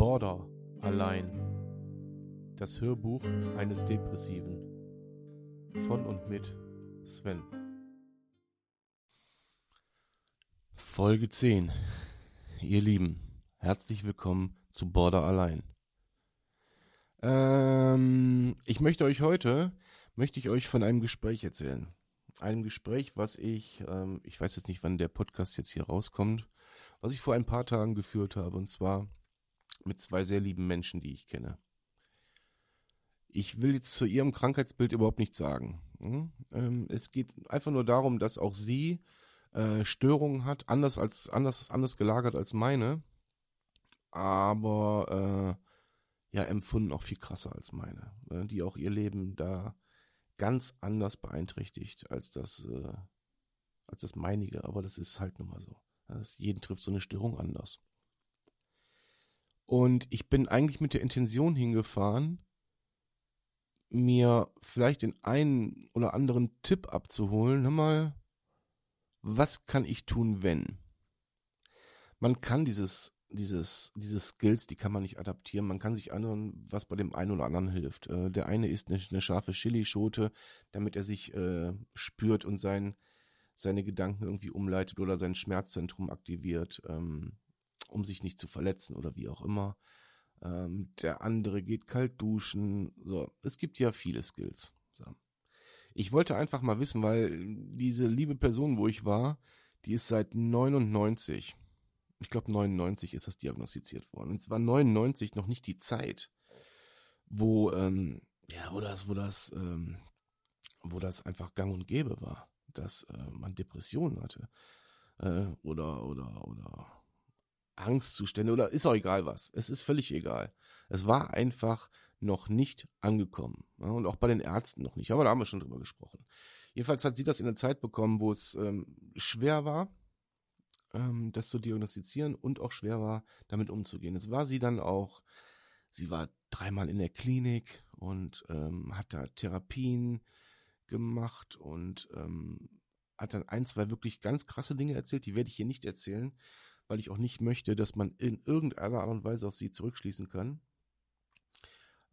Border allein. Das Hörbuch eines Depressiven. Von und mit Sven. Folge 10. Ihr Lieben, herzlich willkommen zu Border allein. Ähm, ich möchte euch heute, möchte ich euch von einem Gespräch erzählen. Einem Gespräch, was ich, ähm, ich weiß jetzt nicht, wann der Podcast jetzt hier rauskommt, was ich vor ein paar Tagen geführt habe, und zwar mit zwei sehr lieben Menschen, die ich kenne. Ich will jetzt zu ihrem Krankheitsbild überhaupt nichts sagen. Hm? Ähm, es geht einfach nur darum, dass auch sie äh, Störungen hat, anders als anders anders gelagert als meine, aber äh, ja empfunden auch viel krasser als meine, äh, die auch ihr Leben da ganz anders beeinträchtigt als das äh, als das meinige. Aber das ist halt nun mal so. Jeden trifft so eine Störung anders. Und ich bin eigentlich mit der Intention hingefahren, mir vielleicht den einen oder anderen Tipp abzuholen. Hör mal, was kann ich tun, wenn? Man kann dieses, dieses, diese Skills, die kann man nicht adaptieren. Man kann sich anhören, was bei dem einen oder anderen hilft. Äh, der eine isst eine, eine scharfe Chilischote, damit er sich äh, spürt und sein, seine Gedanken irgendwie umleitet oder sein Schmerzzentrum aktiviert. Ähm, um sich nicht zu verletzen oder wie auch immer. Ähm, der andere geht kalt duschen. So, es gibt ja viele Skills. So. Ich wollte einfach mal wissen, weil diese liebe Person, wo ich war, die ist seit 99, ich glaube 99 ist das diagnostiziert worden. Und zwar 99 noch nicht die Zeit, wo, ähm, ja, wo das, wo das, ähm, wo das einfach gang und gäbe war, dass äh, man Depressionen hatte. Äh, oder, oder, oder Angstzustände oder ist auch egal was. Es ist völlig egal. Es war einfach noch nicht angekommen. Ja, und auch bei den Ärzten noch nicht. Aber da haben wir schon drüber gesprochen. Jedenfalls hat sie das in der Zeit bekommen, wo es ähm, schwer war, ähm, das zu diagnostizieren und auch schwer war, damit umzugehen. Es war sie dann auch, sie war dreimal in der Klinik und ähm, hat da Therapien gemacht und ähm, hat dann ein, zwei wirklich ganz krasse Dinge erzählt, die werde ich hier nicht erzählen weil ich auch nicht möchte, dass man in irgendeiner Art und Weise auf sie zurückschließen kann.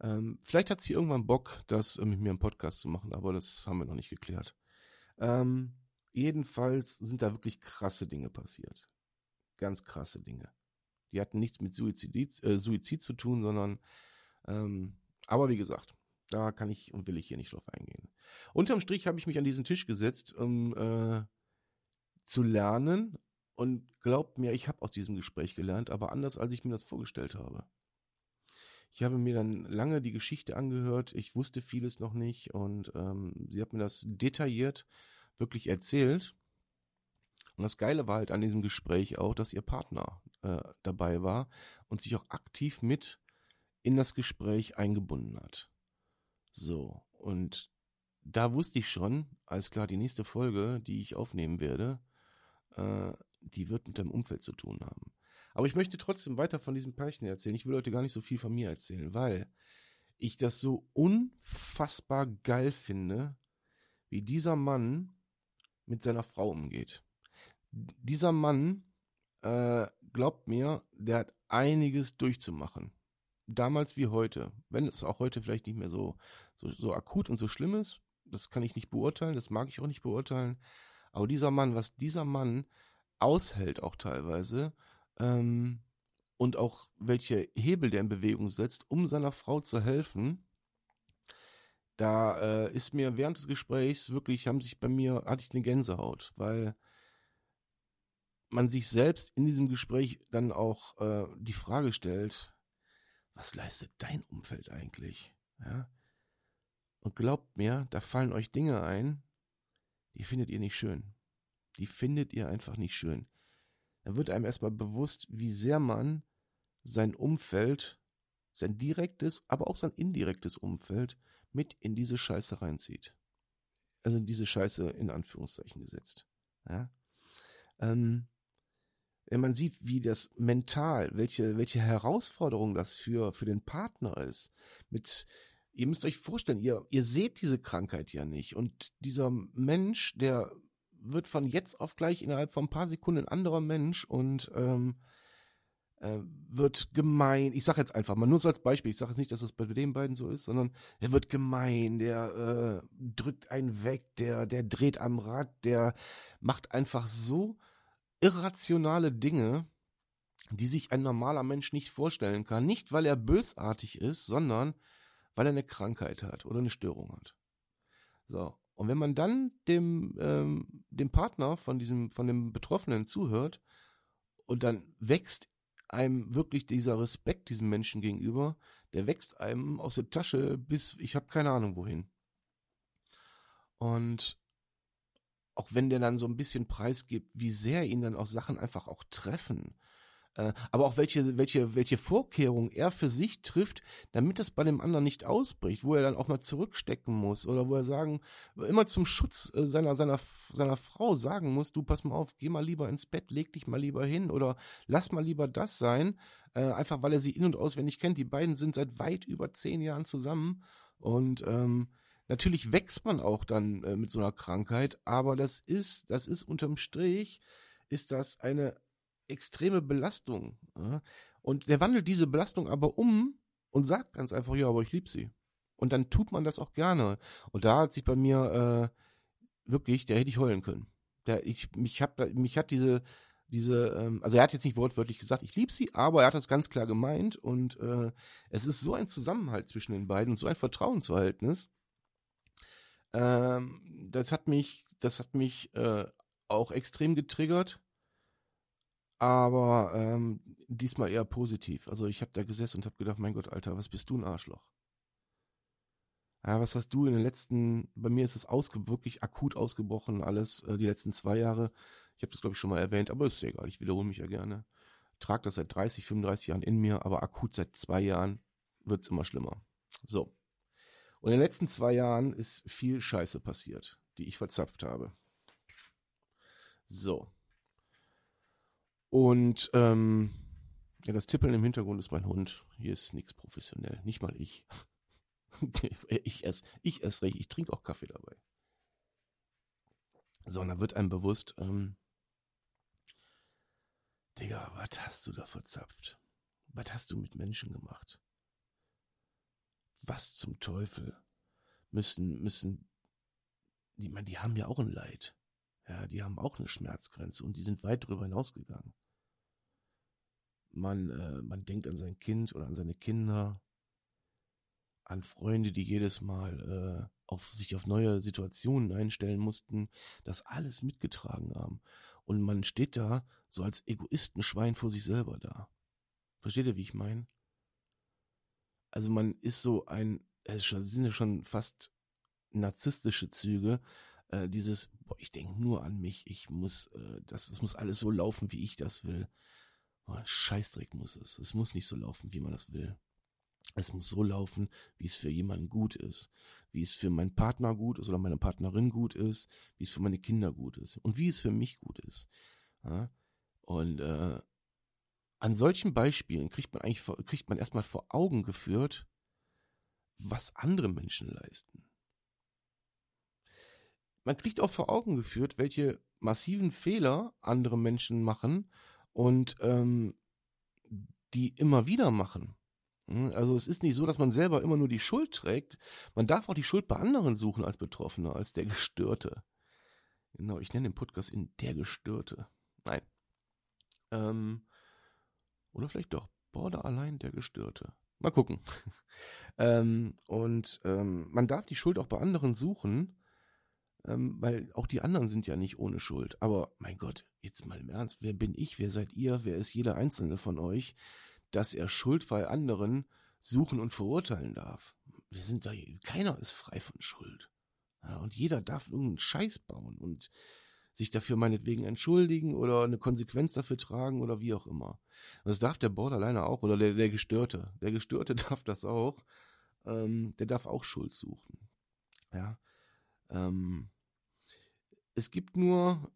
Ähm, vielleicht hat sie irgendwann Bock, das äh, mit mir im Podcast zu machen, aber das haben wir noch nicht geklärt. Ähm, jedenfalls sind da wirklich krasse Dinge passiert. Ganz krasse Dinge. Die hatten nichts mit Suizid, äh, Suizid zu tun, sondern, ähm, aber wie gesagt, da kann ich und will ich hier nicht drauf eingehen. Unterm Strich habe ich mich an diesen Tisch gesetzt, um äh, zu lernen, und glaubt mir, ich habe aus diesem Gespräch gelernt, aber anders, als ich mir das vorgestellt habe. Ich habe mir dann lange die Geschichte angehört, ich wusste vieles noch nicht und ähm, sie hat mir das detailliert wirklich erzählt. Und das Geile war halt an diesem Gespräch auch, dass ihr Partner äh, dabei war und sich auch aktiv mit in das Gespräch eingebunden hat. So, und da wusste ich schon, alles klar, die nächste Folge, die ich aufnehmen werde, äh, die wird mit deinem Umfeld zu tun haben. Aber ich möchte trotzdem weiter von diesem Pärchen erzählen. Ich will heute gar nicht so viel von mir erzählen, weil ich das so unfassbar geil finde, wie dieser Mann mit seiner Frau umgeht. Dieser Mann, äh, glaubt mir, der hat einiges durchzumachen. Damals wie heute. Wenn es auch heute vielleicht nicht mehr so, so, so akut und so schlimm ist, das kann ich nicht beurteilen, das mag ich auch nicht beurteilen. Aber dieser Mann, was dieser Mann aushält auch teilweise ähm, und auch welche Hebel der in Bewegung setzt, um seiner Frau zu helfen. Da äh, ist mir während des Gesprächs wirklich, haben sich bei mir, hatte ich eine Gänsehaut, weil man sich selbst in diesem Gespräch dann auch äh, die Frage stellt, was leistet dein Umfeld eigentlich? Ja? Und glaubt mir, da fallen euch Dinge ein, die findet ihr nicht schön die findet ihr einfach nicht schön. Dann wird einem erstmal bewusst, wie sehr man sein Umfeld, sein direktes, aber auch sein indirektes Umfeld mit in diese Scheiße reinzieht. Also in diese Scheiße in Anführungszeichen gesetzt. Ja? Ähm, wenn man sieht, wie das mental, welche, welche Herausforderung das für, für den Partner ist, mit, ihr müsst euch vorstellen, ihr, ihr seht diese Krankheit ja nicht. Und dieser Mensch, der wird von jetzt auf gleich innerhalb von ein paar Sekunden ein anderer Mensch und ähm, äh, wird gemein. Ich sage jetzt einfach mal, nur so als Beispiel, ich sage jetzt nicht, dass das bei den beiden so ist, sondern er wird gemein, der äh, drückt einen weg, der, der dreht am Rad, der macht einfach so irrationale Dinge, die sich ein normaler Mensch nicht vorstellen kann. Nicht, weil er bösartig ist, sondern weil er eine Krankheit hat oder eine Störung hat. So. Und wenn man dann dem, ähm, dem Partner von diesem, von dem Betroffenen zuhört und dann wächst einem wirklich dieser Respekt diesem Menschen gegenüber, der wächst einem aus der Tasche bis ich habe keine Ahnung wohin. Und auch wenn der dann so ein bisschen preisgibt, wie sehr ihn dann auch Sachen einfach auch treffen, aber auch welche, welche, welche Vorkehrungen er für sich trifft, damit das bei dem anderen nicht ausbricht, wo er dann auch mal zurückstecken muss oder wo er sagen, immer zum Schutz äh, seiner, seiner, seiner Frau sagen muss, du pass mal auf, geh mal lieber ins Bett, leg dich mal lieber hin oder lass mal lieber das sein, äh, einfach weil er sie in- und auswendig kennt. Die beiden sind seit weit über zehn Jahren zusammen und ähm, Natürlich wächst man auch dann äh, mit so einer Krankheit, aber das ist, das ist unterm Strich, ist das eine extreme Belastung. Ja? Und der wandelt diese Belastung aber um und sagt ganz einfach, ja, aber ich liebe sie. Und dann tut man das auch gerne. Und da hat sich bei mir äh, wirklich, da hätte ich heulen können. Der, ich, mich, hab, mich hat diese, diese, ähm, also er hat jetzt nicht wortwörtlich gesagt, ich liebe sie, aber er hat das ganz klar gemeint und äh, es ist so ein Zusammenhalt zwischen den beiden und so ein Vertrauensverhältnis. Ähm, das hat mich, das hat mich äh, auch extrem getriggert aber ähm, diesmal eher positiv. Also ich habe da gesessen und habe gedacht, mein Gott, Alter, was bist du ein Arschloch? Ja, was hast du in den letzten, bei mir ist es ausge, wirklich akut ausgebrochen, alles, äh, die letzten zwei Jahre. Ich habe das, glaube ich, schon mal erwähnt, aber ist egal, ich wiederhole mich ja gerne. Trag das seit 30, 35 Jahren in mir, aber akut seit zwei Jahren wird es immer schlimmer. So. Und in den letzten zwei Jahren ist viel Scheiße passiert, die ich verzapft habe. So. Und ähm, ja, das Tippeln im Hintergrund ist mein Hund. Hier ist nichts professionell. Nicht mal ich. ich esse, ich esse recht. Ich trinke auch Kaffee dabei. So, und da wird einem bewusst, ähm, Digga, was hast du da verzapft? Was hast du mit Menschen gemacht? Was zum Teufel müssen, müssen, die, man, die haben ja auch ein Leid. Ja, die haben auch eine Schmerzgrenze und die sind weit darüber hinausgegangen. Man, äh, man denkt an sein Kind oder an seine Kinder, an Freunde, die jedes Mal äh, auf sich auf neue Situationen einstellen mussten, das alles mitgetragen haben. Und man steht da so als Egoistenschwein vor sich selber da. Versteht ihr, wie ich meine? Also man ist so ein, es sind ja schon fast narzisstische Züge, äh, dieses, boah, ich denke nur an mich, ich muss, äh, das, es muss alles so laufen, wie ich das will. Boah, Scheißdreck muss es. Es muss nicht so laufen, wie man das will. Es muss so laufen, wie es für jemanden gut ist, wie es für meinen Partner gut ist oder meine Partnerin gut ist, wie es für meine Kinder gut ist und wie es für mich gut ist. Ja? Und äh, an solchen Beispielen kriegt man eigentlich kriegt man erstmal vor Augen geführt, was andere Menschen leisten man kriegt auch vor Augen geführt, welche massiven Fehler andere Menschen machen und ähm, die immer wieder machen. Hm, also es ist nicht so, dass man selber immer nur die Schuld trägt. Man darf auch die Schuld bei anderen suchen als Betroffener, als der Gestörte. Genau, ich nenne den Podcast in der Gestörte. Nein. Ähm, oder vielleicht doch Border allein der Gestörte. Mal gucken. ähm, und ähm, man darf die Schuld auch bei anderen suchen, ähm, weil auch die anderen sind ja nicht ohne Schuld. Aber mein Gott, jetzt mal im Ernst, wer bin ich, wer seid ihr, wer ist jeder einzelne von euch, dass er schuldfrei anderen suchen und verurteilen darf? Wir sind da, keiner ist frei von Schuld. Ja, und jeder darf irgendeinen Scheiß bauen und sich dafür meinetwegen entschuldigen oder eine Konsequenz dafür tragen oder wie auch immer. das darf der Borderliner auch oder der, der Gestörte. Der Gestörte darf das auch. Ähm, der darf auch Schuld suchen. Ja. Ähm, es gibt nur,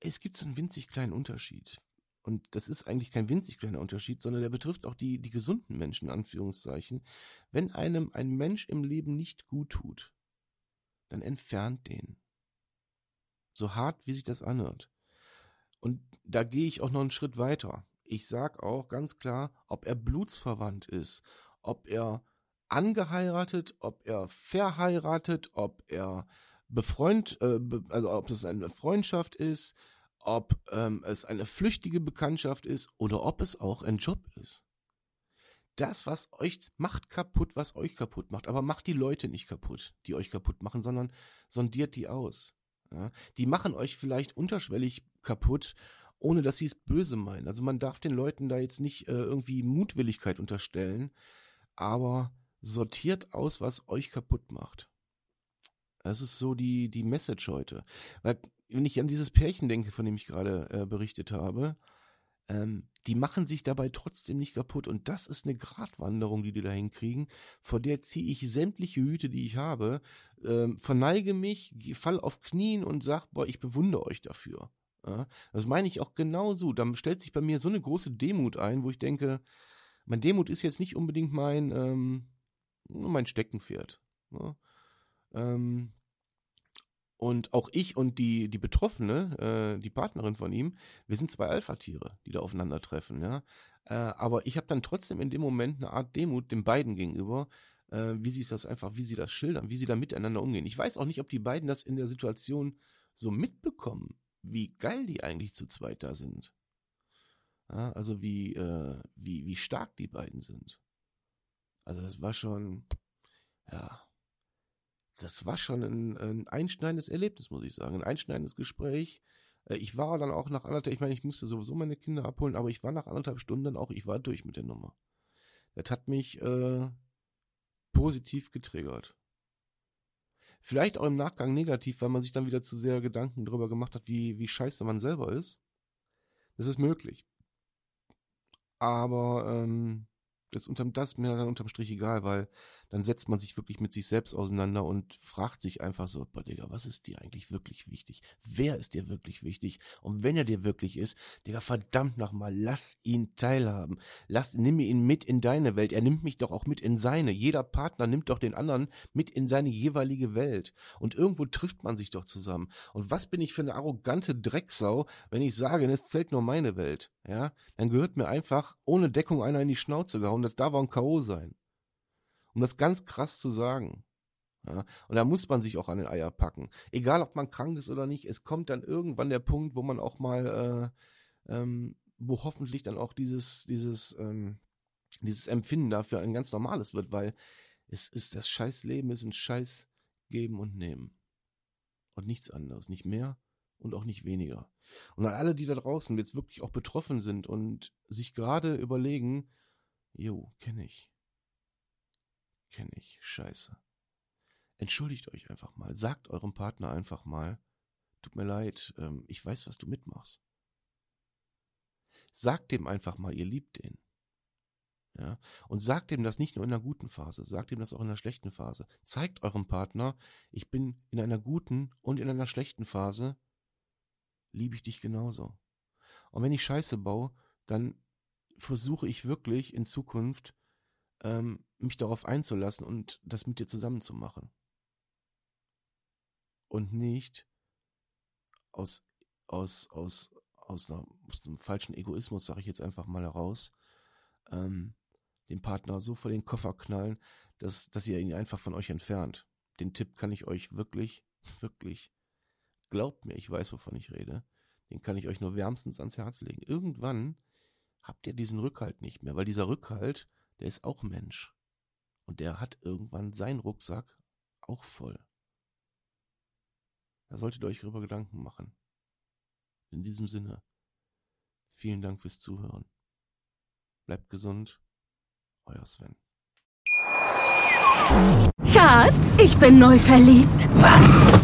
es gibt so einen winzig kleinen Unterschied. Und das ist eigentlich kein winzig kleiner Unterschied, sondern der betrifft auch die, die gesunden Menschen, Anführungszeichen. Wenn einem ein Mensch im Leben nicht gut tut, dann entfernt den. So hart, wie sich das anhört. Und da gehe ich auch noch einen Schritt weiter. ich sag auch ganz klar, ob er blutsverwandt ist, ob er angeheiratet, ob er verheiratet, ob er befreund, äh, also ob es eine Freundschaft ist, ob ähm, es eine flüchtige Bekanntschaft ist oder ob es auch ein Job ist. Das, was euch macht kaputt, was euch kaputt macht, aber macht die Leute nicht kaputt, die euch kaputt machen, sondern sondiert die aus. Ja? Die machen euch vielleicht unterschwellig kaputt, ohne dass sie es böse meinen. Also man darf den Leuten da jetzt nicht äh, irgendwie Mutwilligkeit unterstellen, aber sortiert aus, was euch kaputt macht. Das ist so die, die Message heute. Weil, wenn ich an dieses Pärchen denke, von dem ich gerade äh, berichtet habe, ähm, die machen sich dabei trotzdem nicht kaputt. Und das ist eine Gratwanderung, die die da hinkriegen. Vor der ziehe ich sämtliche Hüte, die ich habe, ähm, verneige mich, fall auf Knien und sag, boah, ich bewundere euch dafür. Ja, das meine ich auch genauso. Da stellt sich bei mir so eine große Demut ein, wo ich denke, mein Demut ist jetzt nicht unbedingt mein, ähm, mein Steckenpferd. Ja. Ähm, und auch ich und die, die Betroffene, äh, die Partnerin von ihm, wir sind zwei Alpha-Tiere, die da aufeinandertreffen, ja. Äh, aber ich habe dann trotzdem in dem Moment eine Art Demut den beiden gegenüber, äh, wie sie das einfach, wie sie das schildern, wie sie da miteinander umgehen. Ich weiß auch nicht, ob die beiden das in der Situation so mitbekommen, wie geil die eigentlich zu zweit da sind. Ja, also wie, äh, wie, wie stark die beiden sind. Also das war schon, ja, das war schon ein, ein einschneidendes Erlebnis, muss ich sagen. Ein einschneidendes Gespräch. Äh, ich war dann auch nach anderthalb, ich meine, ich musste sowieso meine Kinder abholen, aber ich war nach anderthalb Stunden dann auch, ich war durch mit der Nummer. Das hat mich äh, positiv getriggert. Vielleicht auch im Nachgang negativ, weil man sich dann wieder zu sehr Gedanken darüber gemacht hat, wie, wie scheiße man selber ist. Das ist möglich. Aber ähm, das, unterm, das ist mir dann unterm Strich egal, weil dann setzt man sich wirklich mit sich selbst auseinander und fragt sich einfach so, boah, Digga, was ist dir eigentlich wirklich wichtig? Wer ist dir wirklich wichtig? Und wenn er dir wirklich ist, Digga, verdammt nochmal, lass ihn teilhaben. Lass, nimm ihn mit in deine Welt. Er nimmt mich doch auch mit in seine. Jeder Partner nimmt doch den anderen mit in seine jeweilige Welt. Und irgendwo trifft man sich doch zusammen. Und was bin ich für eine arrogante Drecksau, wenn ich sage, es zählt nur meine Welt? Ja, dann gehört mir einfach ohne Deckung einer in die Schnauze gehauen. Das darf auch ein K.O. sein. Um das ganz krass zu sagen. Ja, und da muss man sich auch an den Eier packen. Egal, ob man krank ist oder nicht, es kommt dann irgendwann der Punkt, wo man auch mal, äh, ähm, wo hoffentlich dann auch dieses, dieses, ähm, dieses Empfinden dafür ein ganz normales wird, weil es ist das scheiß Leben, es ist ein scheiß Geben und Nehmen. Und nichts anderes. Nicht mehr und auch nicht weniger. Und an alle, die da draußen jetzt wirklich auch betroffen sind und sich gerade überlegen, jo, kenne ich kenne ich. Scheiße. Entschuldigt euch einfach mal. Sagt eurem Partner einfach mal, tut mir leid, ähm, ich weiß, was du mitmachst. Sagt dem einfach mal, ihr liebt den. Ja, und sagt dem das nicht nur in einer guten Phase, sagt ihm das auch in einer schlechten Phase. Zeigt eurem Partner, ich bin in einer guten und in einer schlechten Phase, liebe ich dich genauso. Und wenn ich Scheiße baue, dann versuche ich wirklich in Zukunft ähm, mich darauf einzulassen und das mit dir zusammen zu machen. Und nicht aus, aus, aus, aus, einer, aus einem falschen Egoismus, sage ich jetzt einfach mal heraus, ähm, den Partner so vor den Koffer knallen, dass, dass ihr ihn einfach von euch entfernt. Den Tipp kann ich euch wirklich, wirklich, glaubt mir, ich weiß, wovon ich rede, den kann ich euch nur wärmstens ans Herz legen. Irgendwann habt ihr diesen Rückhalt nicht mehr, weil dieser Rückhalt der ist auch Mensch. Und der hat irgendwann seinen Rucksack auch voll. Da solltet ihr euch darüber Gedanken machen. In diesem Sinne, vielen Dank fürs Zuhören. Bleibt gesund, euer Sven. Schatz, ich bin neu verliebt. Was?